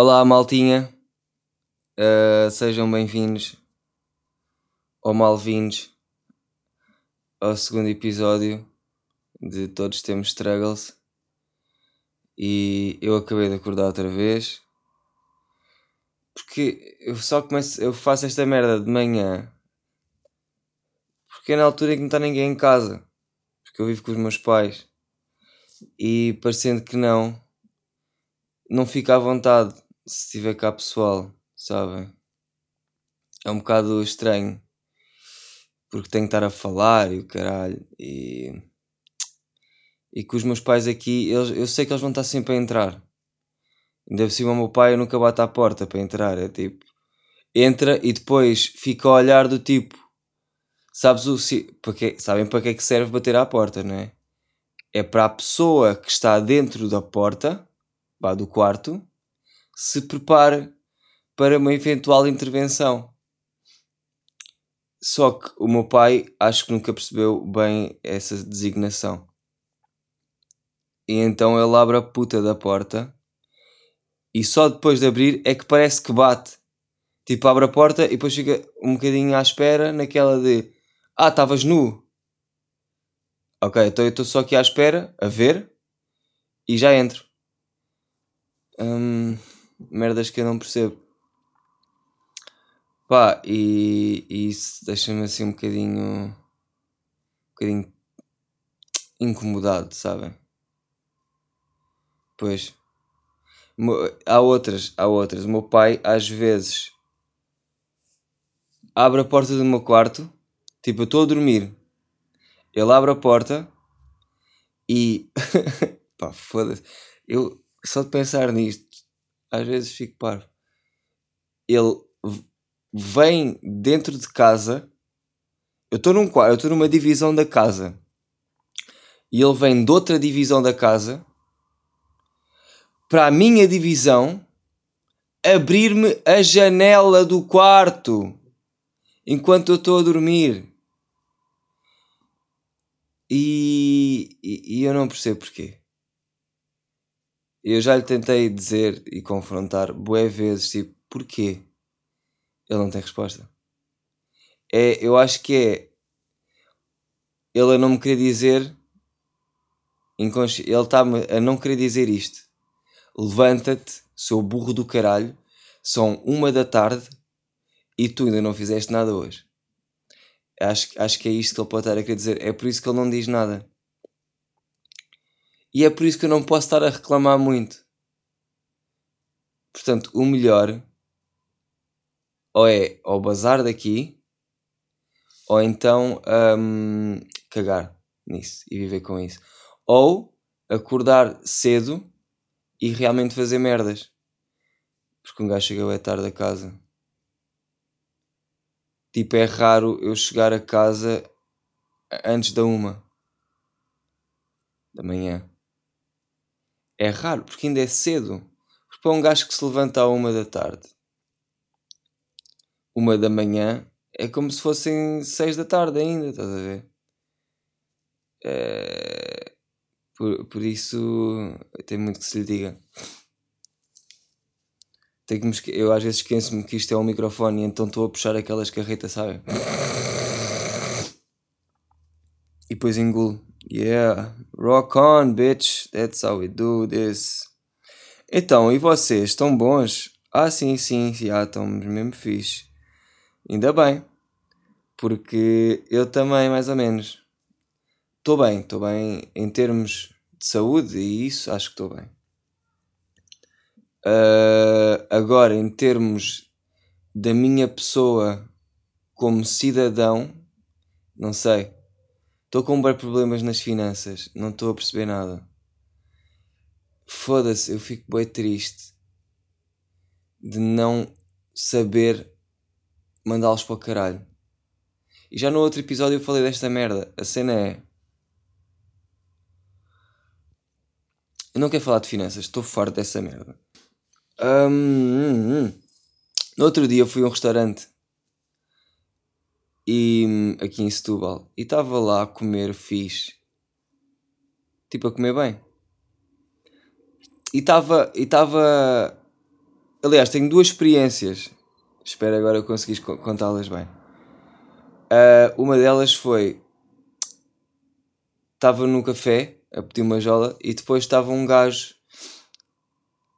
Olá, maltinha. Uh, sejam bem-vindos ou mal-vindos ao segundo episódio de Todos Temos Struggles. E eu acabei de acordar outra vez. Porque eu só começo, eu faço esta merda de manhã. Porque é na altura em que não está ninguém em casa. Porque eu vivo com os meus pais. E parecendo que não, não fico à vontade se tiver cá pessoal, sabem? É um bocado estranho. Porque tenho que estar a falar e o caralho. E. E com os meus pais aqui, eles, eu sei que eles vão estar sempre a entrar. Ainda por cima, o meu pai eu nunca bate à porta para entrar. É tipo. Entra e depois fica a olhar do tipo. Sabes o. Para que, sabem para que é que serve bater à porta, não é? É para a pessoa que está dentro da porta, vá do quarto, se prepare para uma eventual intervenção. Só que o meu pai acho que nunca percebeu bem essa designação. E então ele abre a puta da porta e só depois de abrir é que parece que bate. Tipo, abre a porta e depois fica um bocadinho à espera naquela de Ah, estavas nu. Ok, então eu estou só aqui à espera, a ver, e já entro. Hum, merdas que eu não percebo. Pá, e, e isso deixa-me assim um bocadinho. um bocadinho incomodado, sabem? Pois. Há outras, há outras. O meu pai, às vezes, abre a porta do meu quarto, tipo, eu estou a dormir. Ele abre a porta e. pá, foda-se. Eu, só de pensar nisto, às vezes fico parvo. Ele vem dentro de casa. Eu estou num eu estou numa divisão da casa. E ele vem de outra divisão da casa para a minha divisão abrir-me a janela do quarto enquanto eu estou a dormir. E, e, e, eu não percebo porquê. Eu já lhe tentei dizer e confrontar bué vezes, tipo, porquê? Ele não tem resposta. É, eu acho que é ele a não me querer dizer ele está-me a não querer dizer isto levanta-te, seu burro do caralho, são uma da tarde e tu ainda não fizeste nada hoje. Acho, acho que é isto que ele pode estar a querer dizer. É por isso que ele não diz nada. E é por isso que eu não posso estar a reclamar muito. Portanto, o melhor ou é ao bazar daqui ou então um, cagar nisso e viver com isso. Ou acordar cedo e realmente fazer merdas. Porque um gajo chega bem tarde a casa. Tipo, é raro eu chegar a casa antes da uma da manhã. É raro, porque ainda é cedo. Porque para um gajo que se levanta à uma da tarde, uma da manhã, é como se fossem seis da tarde ainda, estás a ver? É... Por, por isso, tem muito que se lhe diga. Tenho que me esque... Eu às vezes esqueço-me que isto é um microfone então estou a puxar aquelas carretas, sabe? E depois engulo. Yeah, rock on, bitch. That's how we do this. Então, e vocês? Estão bons? Ah, sim, sim, já estamos mesmo fixe. Ainda bem. Porque eu também, mais ou menos. Estou bem, estou bem em termos de saúde e isso acho que estou bem. Uh, agora, em termos da minha pessoa como cidadão, não sei. Estou com bem problemas nas finanças, não estou a perceber nada. Foda-se, eu fico bem triste de não saber mandá-los para o caralho. E já no outro episódio eu falei desta merda. A cena é. Eu não quero falar de finanças, estou farto dessa merda. Um, hum, hum. No outro dia fui a um restaurante e, aqui em Setúbal e estava lá a comer fixe. Tipo a comer bem. E estava. E estava. Aliás, tenho duas experiências. Espero agora conseguires contá-las bem. Uh, uma delas foi. Estava no café a pedir uma jola e depois estava um gajo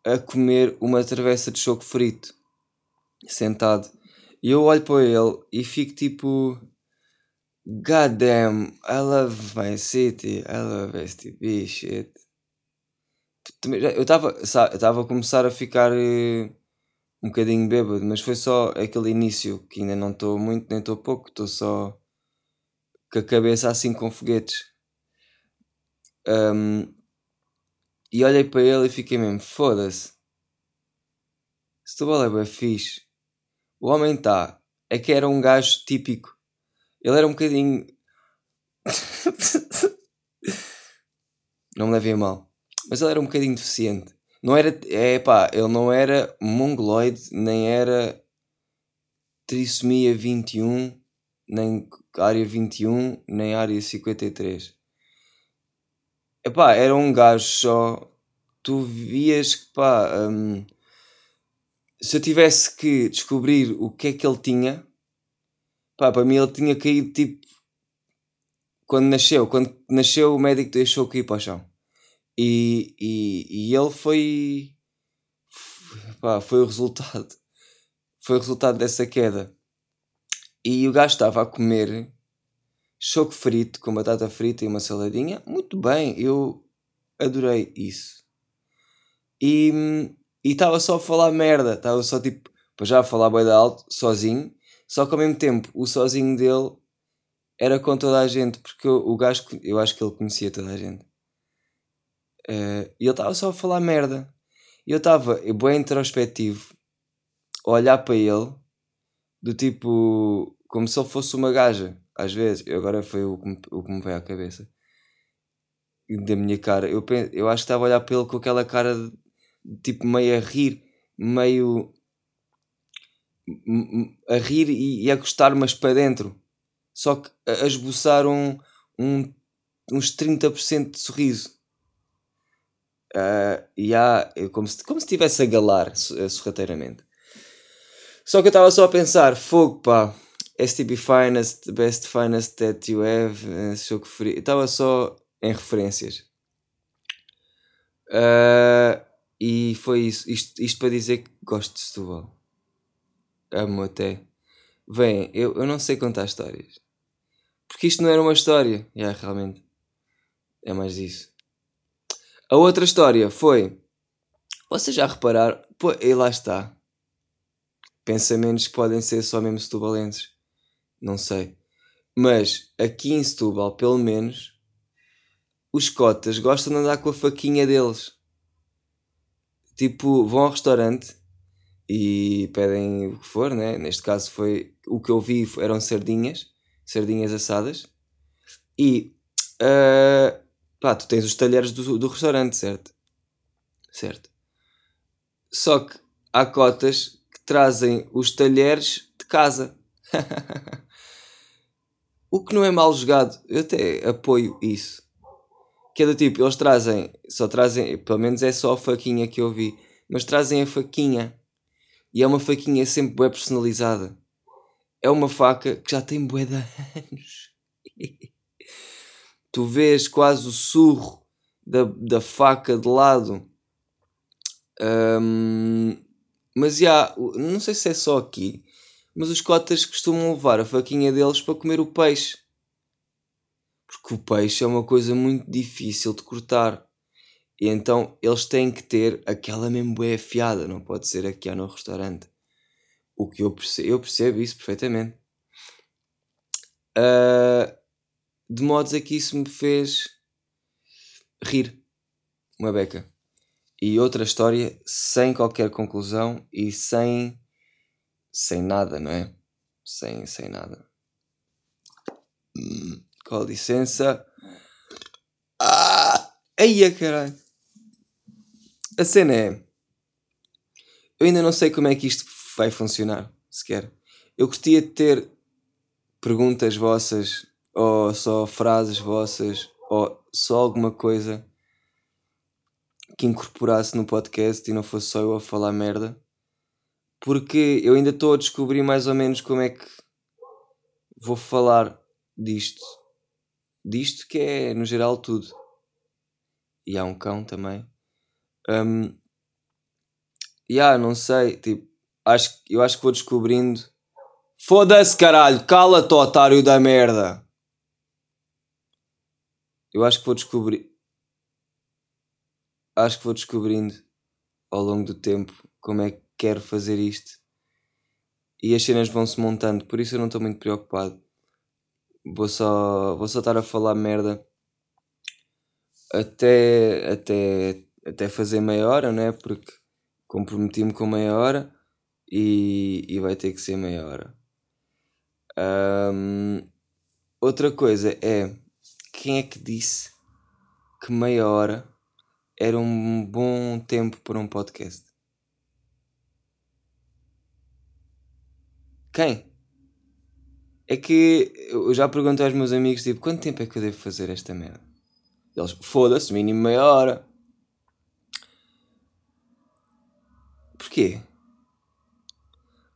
a comer uma travessa de choco frito, sentado. E eu olho para ele e fico tipo. God damn, I love my city, I love STB shit. Eu estava a começar a ficar uh, um bocadinho bêbado, mas foi só aquele início que ainda não estou muito nem estou pouco, estou só com a cabeça assim com foguetes. Um, e olhei para ele e fiquei mesmo, foda-se. Setúbal é bem fixe. O homem está. É que era um gajo típico. Ele era um bocadinho. não me levei a mal. Mas ele era um bocadinho deficiente. Não era. É pá, ele não era mongoloide, nem era trissomia 21, nem área 21, nem área 53. Epá, era um gajo só. Tu vias que pá. Um, se eu tivesse que descobrir o que é que ele tinha, pá, para mim ele tinha caído tipo. Quando nasceu, quando nasceu o médico deixou cair para o chão. E, e, e ele foi. Pá, foi o resultado. Foi o resultado dessa queda. E o gajo estava a comer choco frito com batata frita e uma saladinha. Muito bem, eu adorei isso. E estava só a falar merda, estava só tipo, para já a falar bem alto, sozinho. Só que ao mesmo tempo, o sozinho dele era com toda a gente, porque o, o gajo, eu acho que ele conhecia toda a gente. Uh, e ele estava só a falar merda. E eu estava bem introspectivo, a olhar para ele, do tipo, como se ele fosse uma gaja às vezes, agora foi o que me, o que me veio à cabeça da minha cara. Eu, eu acho que estava a olhar para ele com aquela cara de, tipo meio a rir, meio a rir e, e a gostar, mas para dentro. Só que a, esboçar um, um, uns 30% de sorriso. Uh, e há, como, se, como se estivesse a galar sorrateiramente. Só que eu estava só a pensar: fogo, pá STB Finest, the best finest that you have, choco frio. Estava só em referências. Uh, e foi isso. Isto, isto para dizer que gosto de Setúbal. Amo até. Bem, eu, eu não sei contar histórias. Porque isto não era uma história. É, yeah, realmente. É mais isso. A outra história foi. Vocês já repararam? Pô, e lá está. Pensamentos que podem ser só mesmo setubalenses não sei. Mas aqui em Setúbal, pelo menos, os cotas gostam de andar com a faquinha deles. Tipo, vão ao restaurante e pedem o que for, né? Neste caso foi o que eu vi eram sardinhas, sardinhas assadas. E uh, pá, tu tens os talheres do, do restaurante, certo? Certo. Só que há cotas que trazem os talheres de casa. O que não é mal jogado, eu até apoio isso. Que é do tipo, eles trazem, só trazem, pelo menos é só a faquinha que eu vi, mas trazem a faquinha. E é uma faquinha sempre bem personalizada. É uma faca que já tem bué de anos. tu vês quase o surro da, da faca de lado. Um, mas já, não sei se é só aqui, mas os cotas costumam levar a faquinha deles para comer o peixe. Porque o peixe é uma coisa muito difícil de cortar. E então eles têm que ter aquela mesmo afiada, não pode ser aqui no restaurante. O que eu percebo, eu percebo isso perfeitamente. Uh, de modos a que isso me fez rir. Uma beca. E outra história sem qualquer conclusão e sem sem nada, não é? Sem, sem nada. Hum, com licença. Ah! Eia, caralho! A cena é. Eu ainda não sei como é que isto vai funcionar, sequer. Eu gostaria de ter perguntas vossas, ou só frases vossas, ou só alguma coisa que incorporasse no podcast e não fosse só eu a falar merda porque eu ainda estou a descobrir mais ou menos como é que vou falar disto. Disto que é, no geral, tudo. E há um cão também. Um, yeah, não sei, tipo, acho, eu acho que vou descobrindo. Foda-se, caralho, cala-te, otário da merda. Eu acho que vou descobrir. Acho que vou descobrindo ao longo do tempo como é que quero fazer isto e as cenas vão se montando, por isso eu não estou muito preocupado. Vou só, vou só estar a falar merda até, até, até fazer meia hora, né? Porque comprometi-me com meia hora e, e vai ter que ser meia hora. Um, outra coisa é quem é que disse que meia hora era um bom tempo para um podcast? Quem? É que eu já perguntei aos meus amigos, tipo, quanto tempo é que eu devo fazer esta merda? Eles, foda-se, mínimo meia hora. Porquê?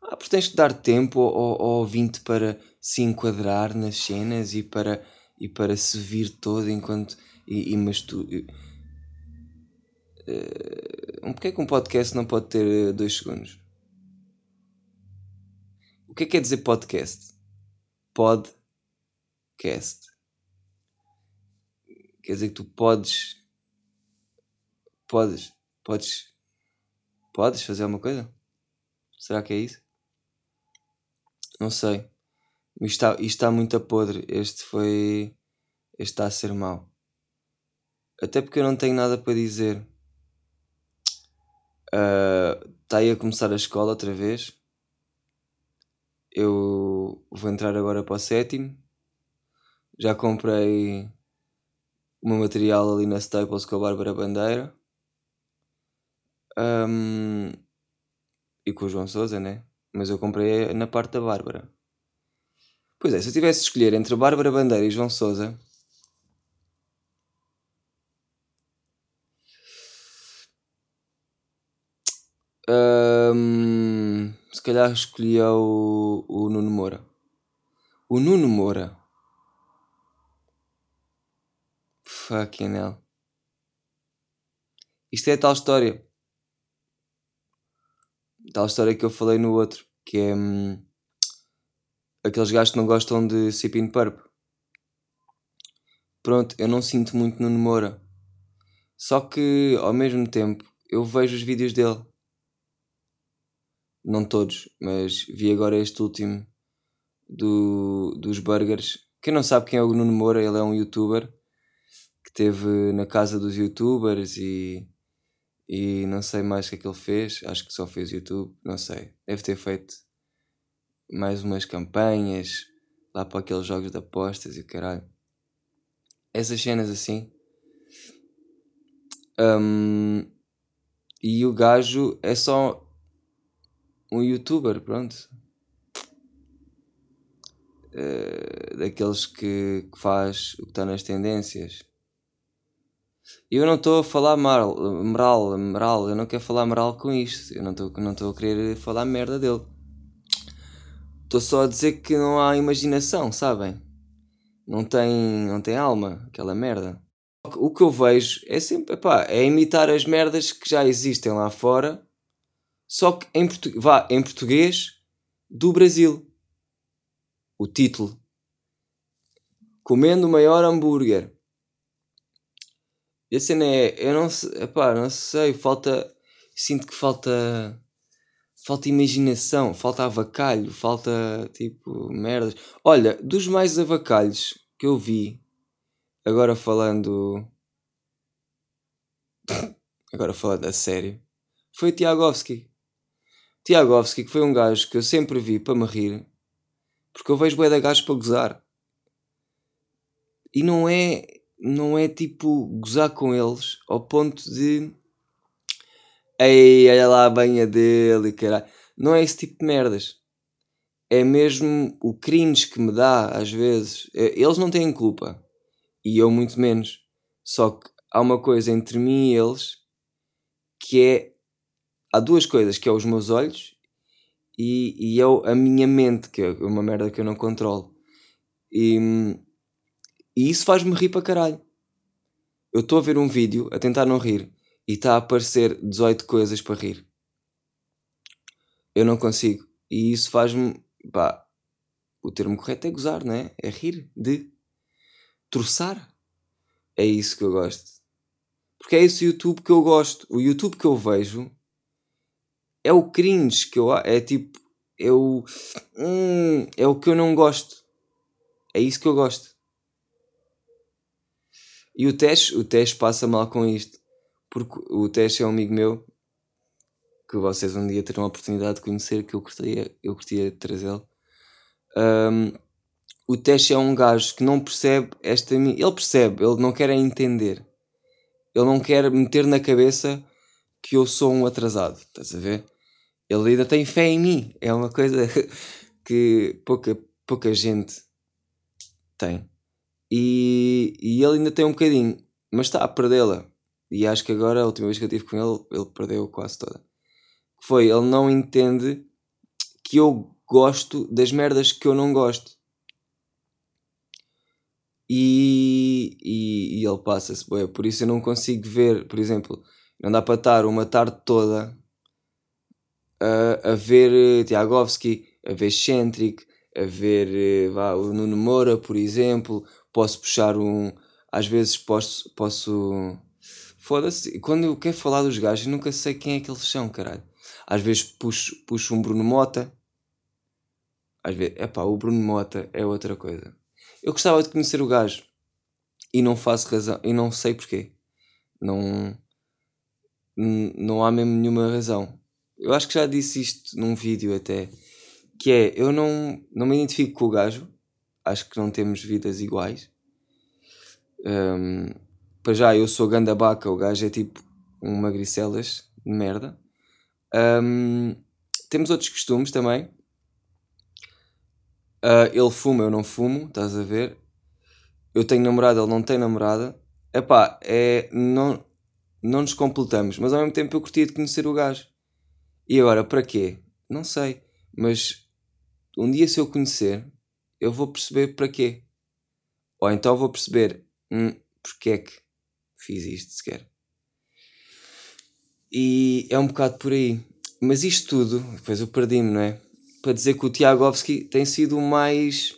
Ah, porque tens que dar tempo ao, ao ouvinte para se enquadrar nas cenas e para, e para se vir todo enquanto. E, e mas tu. Uh, porquê é que um podcast não pode ter dois segundos? O que é que quer dizer podcast? Podcast. Quer dizer que tu podes. Podes. Podes. Podes fazer alguma coisa? Será que é isso? Não sei. Isto está, isto está muito a podre. Este foi. Este está a ser mau. Até porque eu não tenho nada para dizer. Uh, está aí a começar a escola outra vez eu vou entrar agora para o sétimo. Já comprei o meu material ali na Staples com a Bárbara Bandeira. Um, e com o João Souza, né? Mas eu comprei na parte da Bárbara. Pois é, se eu tivesse de escolher entre Bárbara Bandeira e João Souza. Um, calhar escolhia o, o Nuno Moura. O Nuno Moura. Fucking hell. Isto é tal história. Tal história que eu falei no outro. Que é. Hum, aqueles gajos que não gostam de Sipin Purp. Pronto, eu não sinto muito Nuno Moura. Só que, ao mesmo tempo, eu vejo os vídeos dele não todos, mas vi agora este último do, dos burgers. Quem não sabe quem é o Nuno Moura, ele é um youtuber que teve na casa dos youtubers e, e não sei mais o que é que ele fez. Acho que só fez YouTube, não sei. Deve ter feito mais umas campanhas lá para aqueles jogos de apostas e o caralho. Essas cenas assim. Um, e o gajo é só um youtuber, pronto. Uh, daqueles que, que, faz o que está nas tendências. Eu não estou a falar mal, moral, moral, eu não quero falar moral com isto. Eu não estou não a querer falar merda dele. Estou só a dizer que não há imaginação, sabem? Não tem, não tem alma, aquela merda. O que eu vejo é sempre, epá, é imitar as merdas que já existem lá fora só que em, portu vá, em português do Brasil. O título. Comendo o maior hambúrguer. E a cena é, eu não sei, epá, não sei, falta, sinto que falta, falta imaginação, falta avacalho, falta tipo merdas. Olha, dos mais avacalhos que eu vi, agora falando, agora falando a sério, foi o Tiagovski. Tiagovski, que foi um gajo que eu sempre vi para me rir, porque eu vejo bué de gajos para gozar. E não é, não é tipo gozar com eles ao ponto de ei, olha lá a banha dele caralho. Não é esse tipo de merdas. É mesmo o cringe que me dá às vezes. É, eles não têm culpa. E eu muito menos. Só que há uma coisa entre mim e eles que é há duas coisas, que é os meus olhos e, e é a minha mente, que é uma merda que eu não controlo. E, e isso faz-me rir para caralho. Eu estou a ver um vídeo, a tentar não rir, e está a aparecer 18 coisas para rir. Eu não consigo. E isso faz-me. Pá, o termo correto é gozar, não é? É rir de troçar. É isso que eu gosto. Porque é esse YouTube que eu gosto. O YouTube que eu vejo é o cringe que eu é tipo é o hum, é o que eu não gosto. É isso que eu gosto. E o Tesh, o Tesh passa mal com isto. Porque o Tesh é um amigo meu que vocês um dia terão a oportunidade de conhecer, que eu gostaria, eu de trazê-lo. Um, o Tesh é um gajo que não percebe esta. Ele percebe, ele não quer é entender. Ele não quer meter na cabeça que eu sou um atrasado. Estás a ver? Ele ainda tem fé em mim. É uma coisa que pouca, pouca gente tem. E, e ele ainda tem um bocadinho, mas está a perdê-la. E acho que agora, a última vez que eu estive com ele, ele perdeu quase toda. Foi, ele não entende que eu gosto das merdas que eu não gosto. E, e, e ele passa-se, por isso eu não consigo ver, por exemplo, não dá para estar uma tarde toda a, a ver eh, Tiagovski, a ver Centric, a ver eh, vá, o Nuno Moura, por exemplo. Posso puxar um. Às vezes posso. posso Foda-se, quando eu quero falar dos gajos, eu nunca sei quem é que eles são, caralho. Às vezes puxo, puxo um Bruno Mota. Às vezes, epá, o Bruno Mota é outra coisa. Eu gostava de conhecer o gajo e não faço razão, e não sei porquê. Não, não há mesmo nenhuma razão eu acho que já disse isto num vídeo até, que é, eu não, não me identifico com o gajo, acho que não temos vidas iguais. Um, para já, eu sou ganda baca, o gajo é tipo um magricelas de merda. Um, temos outros costumes também. Uh, ele fuma, eu não fumo, estás a ver? Eu tenho namorada, ele não tem namorada. Epá, é, não, não nos completamos, mas ao mesmo tempo eu curtia de conhecer o gajo. E agora, para quê? Não sei. Mas um dia, se eu conhecer, eu vou perceber para quê. Ou então vou perceber hum, porque é que fiz isto sequer. E é um bocado por aí. Mas isto tudo, depois eu perdi-me, não é? Para dizer que o Tiagovski tem sido o mais.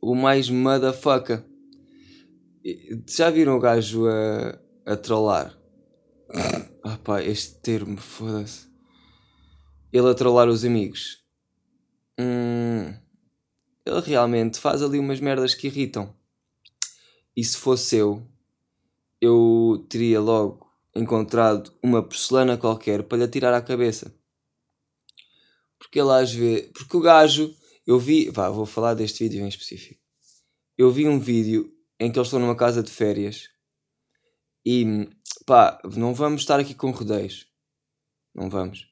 o mais motherfucker. Já viram o gajo a, a trollar? Ah pá, este termo, foda-se ele a trollar os amigos. Hum, ele realmente faz ali umas merdas que irritam. E se fosse eu, eu teria logo encontrado uma porcelana qualquer para lhe atirar à cabeça. Porque ele às vezes. Porque o gajo. Eu vi. Vá, vou falar deste vídeo em específico. Eu vi um vídeo em que eles estão numa casa de férias e pá, não vamos estar aqui com rodeios. Não vamos.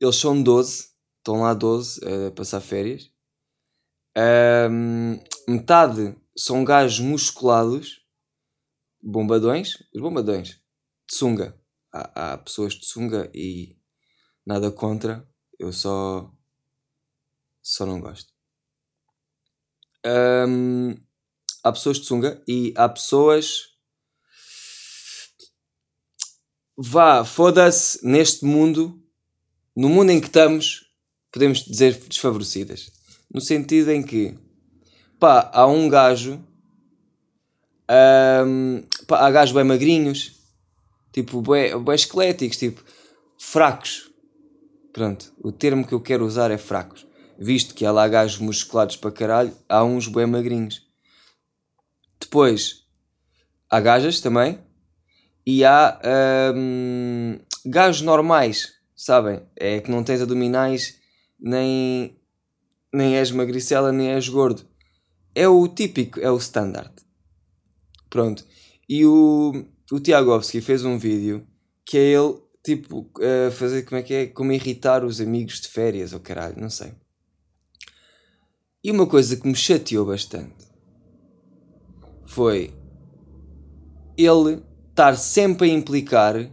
Eles são 12, estão lá 12 a passar férias. Um, metade são gajos musculados, bombadões, os bombadões, de sunga. Há, há pessoas de sunga e nada contra, eu só, só não gosto. Um, há pessoas de sunga e há pessoas. Vá, foda-se neste mundo no mundo em que estamos, podemos dizer desfavorecidas. No sentido em que, pá, há um gajo, um, pá, há gajos bem magrinhos, tipo, bem, bem esqueléticos, tipo, fracos. Pronto, o termo que eu quero usar é fracos. Visto que há lá gajos musculados para caralho, há uns bem magrinhos. Depois, há gajas também, e há um, gajos normais sabem? É que não tens abdominais, nem, nem és magricela, nem és gordo. É o típico, é o standard. Pronto. E o, o Tiagovski fez um vídeo que é ele, tipo, a fazer como é que é? Como irritar os amigos de férias, ou caralho, não sei. E uma coisa que me chateou bastante foi ele estar sempre a implicar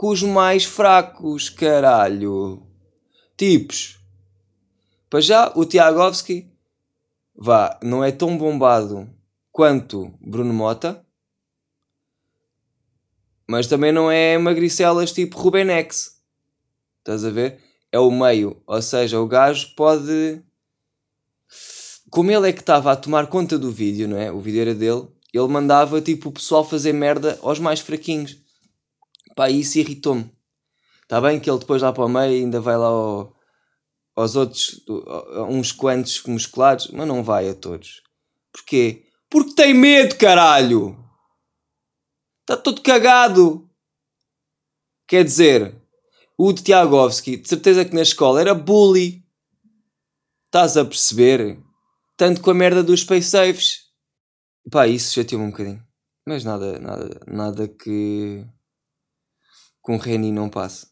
com os mais fracos, caralho. tipos. Para já, o Tiagovski, vá, não é tão bombado quanto Bruno Mota, mas também não é magricelas tipo Rubenex. Estás a ver? É o meio, ou seja, o gajo pode. Como ele é que estava a tomar conta do vídeo, não é? O vídeo era dele, ele mandava tipo o pessoal fazer merda aos mais fraquinhos. Pá, isso irritou-me. Está bem que ele depois lá para o meio ainda vai lá ao, aos outros, uns quantos musculados, mas não vai a todos. Porquê? Porque tem medo, caralho! Está todo cagado! Quer dizer, o de Tiagovski, de certeza que na escola era bully. Estás a perceber? Tanto com a merda dos Space Safes. Pá, isso chateou-me um bocadinho. Mas nada, nada, nada que com Reni não passe.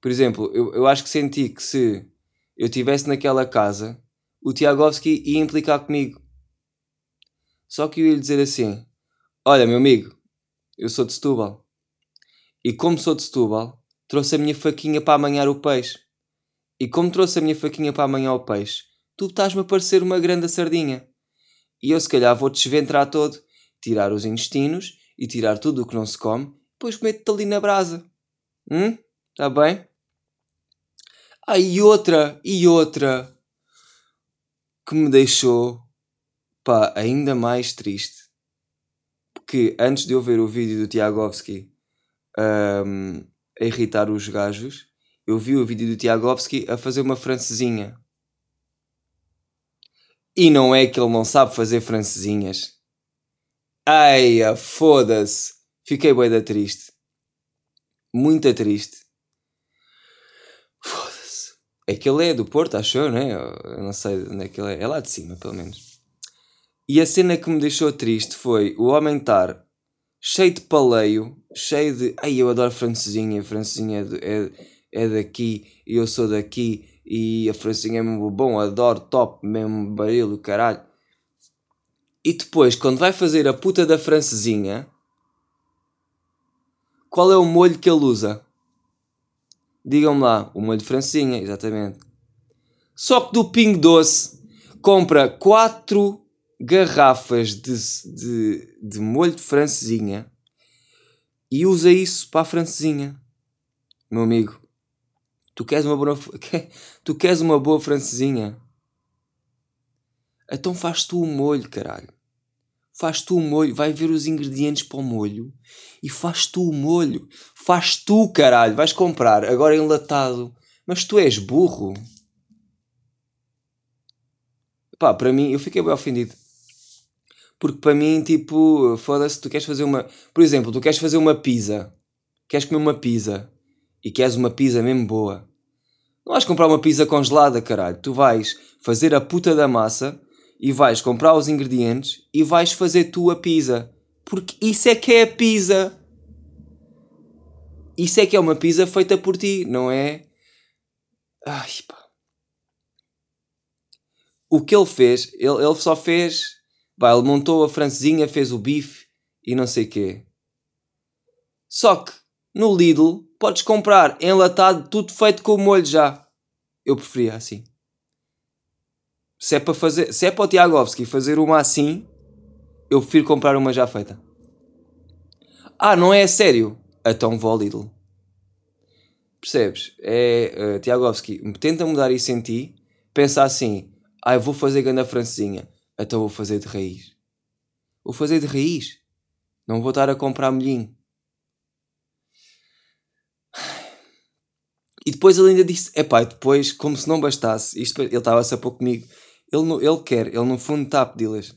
Por exemplo, eu, eu acho que senti que se eu estivesse naquela casa, o Tiagovski ia implicar comigo. Só que eu ia lhe dizer assim: Olha, meu amigo, eu sou de Setúbal. E como sou de Setúbal, trouxe a minha faquinha para amanhar o peixe. E como trouxe a minha faquinha para amanhar o peixe, tu estás-me a parecer uma grande sardinha. E eu se calhar vou-te desventrar todo, tirar os intestinos e tirar tudo o que não se come, depois meto-te ali na brasa. Hum? Está bem? Ah, e outra, e outra que me deixou pá, ainda mais triste. Porque antes de eu ver o vídeo do Tiagovski um, a irritar os gajos, eu vi o vídeo do Tiagovski a fazer uma francesinha. E não é que ele não sabe fazer francesinhas. Ai, foda-se. Fiquei da triste. Muito triste. Foda-se. É que ele é do Porto, achou, né? Eu não sei onde é que ele é. É lá de cima, pelo menos. E a cena que me deixou triste foi o homem estar cheio de paleio, cheio de. Ai, eu adoro francesinha, a francesinha é, é, é daqui e eu sou daqui e a francesinha é mesmo bom, adoro, top, mesmo barulho, caralho. E depois, quando vai fazer a puta da francesinha, qual é o molho que ele usa? Digam-me lá, o molho de francesinha, exatamente. Só que do Ping Doce compra 4 garrafas de, de, de molho de francesinha e usa isso para a francesinha. Meu amigo, tu queres uma boa, tu queres uma boa francesinha? Então faz tu o molho, caralho faz tu o molho, vai ver os ingredientes para o molho e faz tu o molho. Faz tu, caralho, vais comprar agora enlatado. Mas tu és burro. Pá, para mim, eu fiquei bem ofendido. Porque para mim, tipo, foda-se, tu queres fazer uma. Por exemplo, tu queres fazer uma pizza. Queres comer uma pizza. E queres uma pizza mesmo boa. Não vais comprar uma pizza congelada, caralho. Tu vais fazer a puta da massa e vais comprar os ingredientes e vais fazer tu a pizza. Porque isso é que é a pizza. Isso é que é uma pizza feita por ti, não é? Ai, pá. O que ele fez, ele, ele só fez. Vai, ele montou a francesinha, fez o bife e não sei quê. Só que no Lidl podes comprar enlatado, tudo feito com o molho já. Eu preferia assim. Se é para fazer, se é para o Tiagovski fazer uma assim, eu prefiro comprar uma já feita. Ah, não é sério? Então vou ao Lidl. Percebes? É uh, Tiagovski, tenta mudar isso em ti. Pensa assim: ah, eu vou fazer ganda francesinha. Então vou fazer de raiz. Vou fazer de raiz. Não vou estar a comprar molhinho. E depois ele ainda disse: é pá, depois, como se não bastasse, isto, ele estava-se a pouco comigo ele, ele quer, ele no fundo está a pedi-las.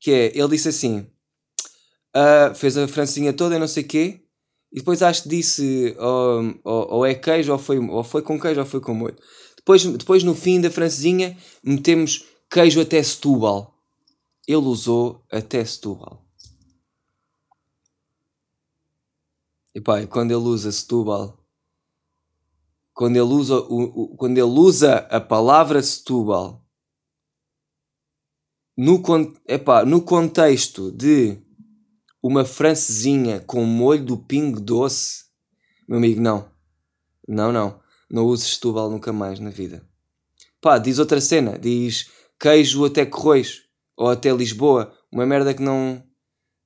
Que é, ele disse assim, uh, fez a francinha toda e não sei o quê, e depois acho que disse ou, ou, ou, é queijo, ou foi, ou foi com queijo, ou foi com molho. Depois, depois no fim da francesinha metemos queijo até Setúbal. Ele usou até Setúbal. E pá, quando ele usa Setúbal, quando ele usa, o, o, quando ele usa a palavra Setúbal no, epá, no contexto de uma francesinha com molho do pingo doce, meu amigo, não. Não, não. Não uses Setúbal nunca mais na vida. Pá, diz outra cena. Diz queijo até Corroios. Ou até Lisboa. Uma merda que não.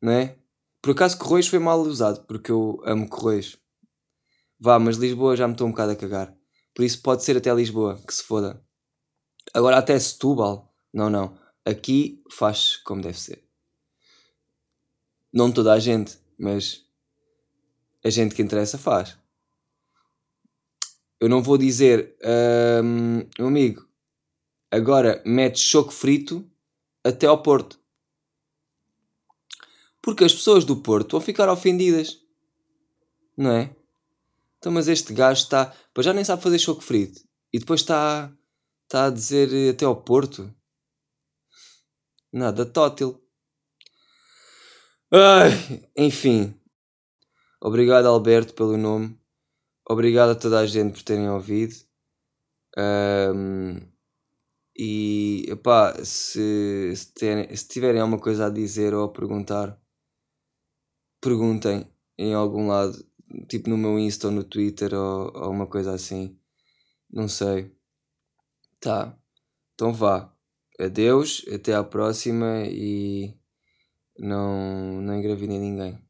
Não é? Por acaso Corroios foi mal usado, porque eu amo Corroios. Vá, mas Lisboa já me estou um bocado a cagar. Por isso pode ser até Lisboa, que se foda. Agora até Setúbal. Não, não. Aqui faz como deve ser. Não toda a gente, mas a gente que interessa faz. Eu não vou dizer, hum, meu amigo, agora mete choco frito até ao Porto. Porque as pessoas do Porto vão ficar ofendidas. Não é? Então, mas este gajo está. Pois já nem sabe fazer choco frito. E depois está. Está a dizer até ao Porto. Nada tótil. Ai, enfim. Obrigado, Alberto, pelo nome. Obrigado a toda a gente por terem ouvido. Um, e, epá, se, se, terem, se tiverem alguma coisa a dizer ou a perguntar, perguntem em algum lado, tipo no meu Insta ou no Twitter ou, ou uma coisa assim. Não sei. Tá. Então vá. Adeus, até à próxima e não, não engravidem ninguém.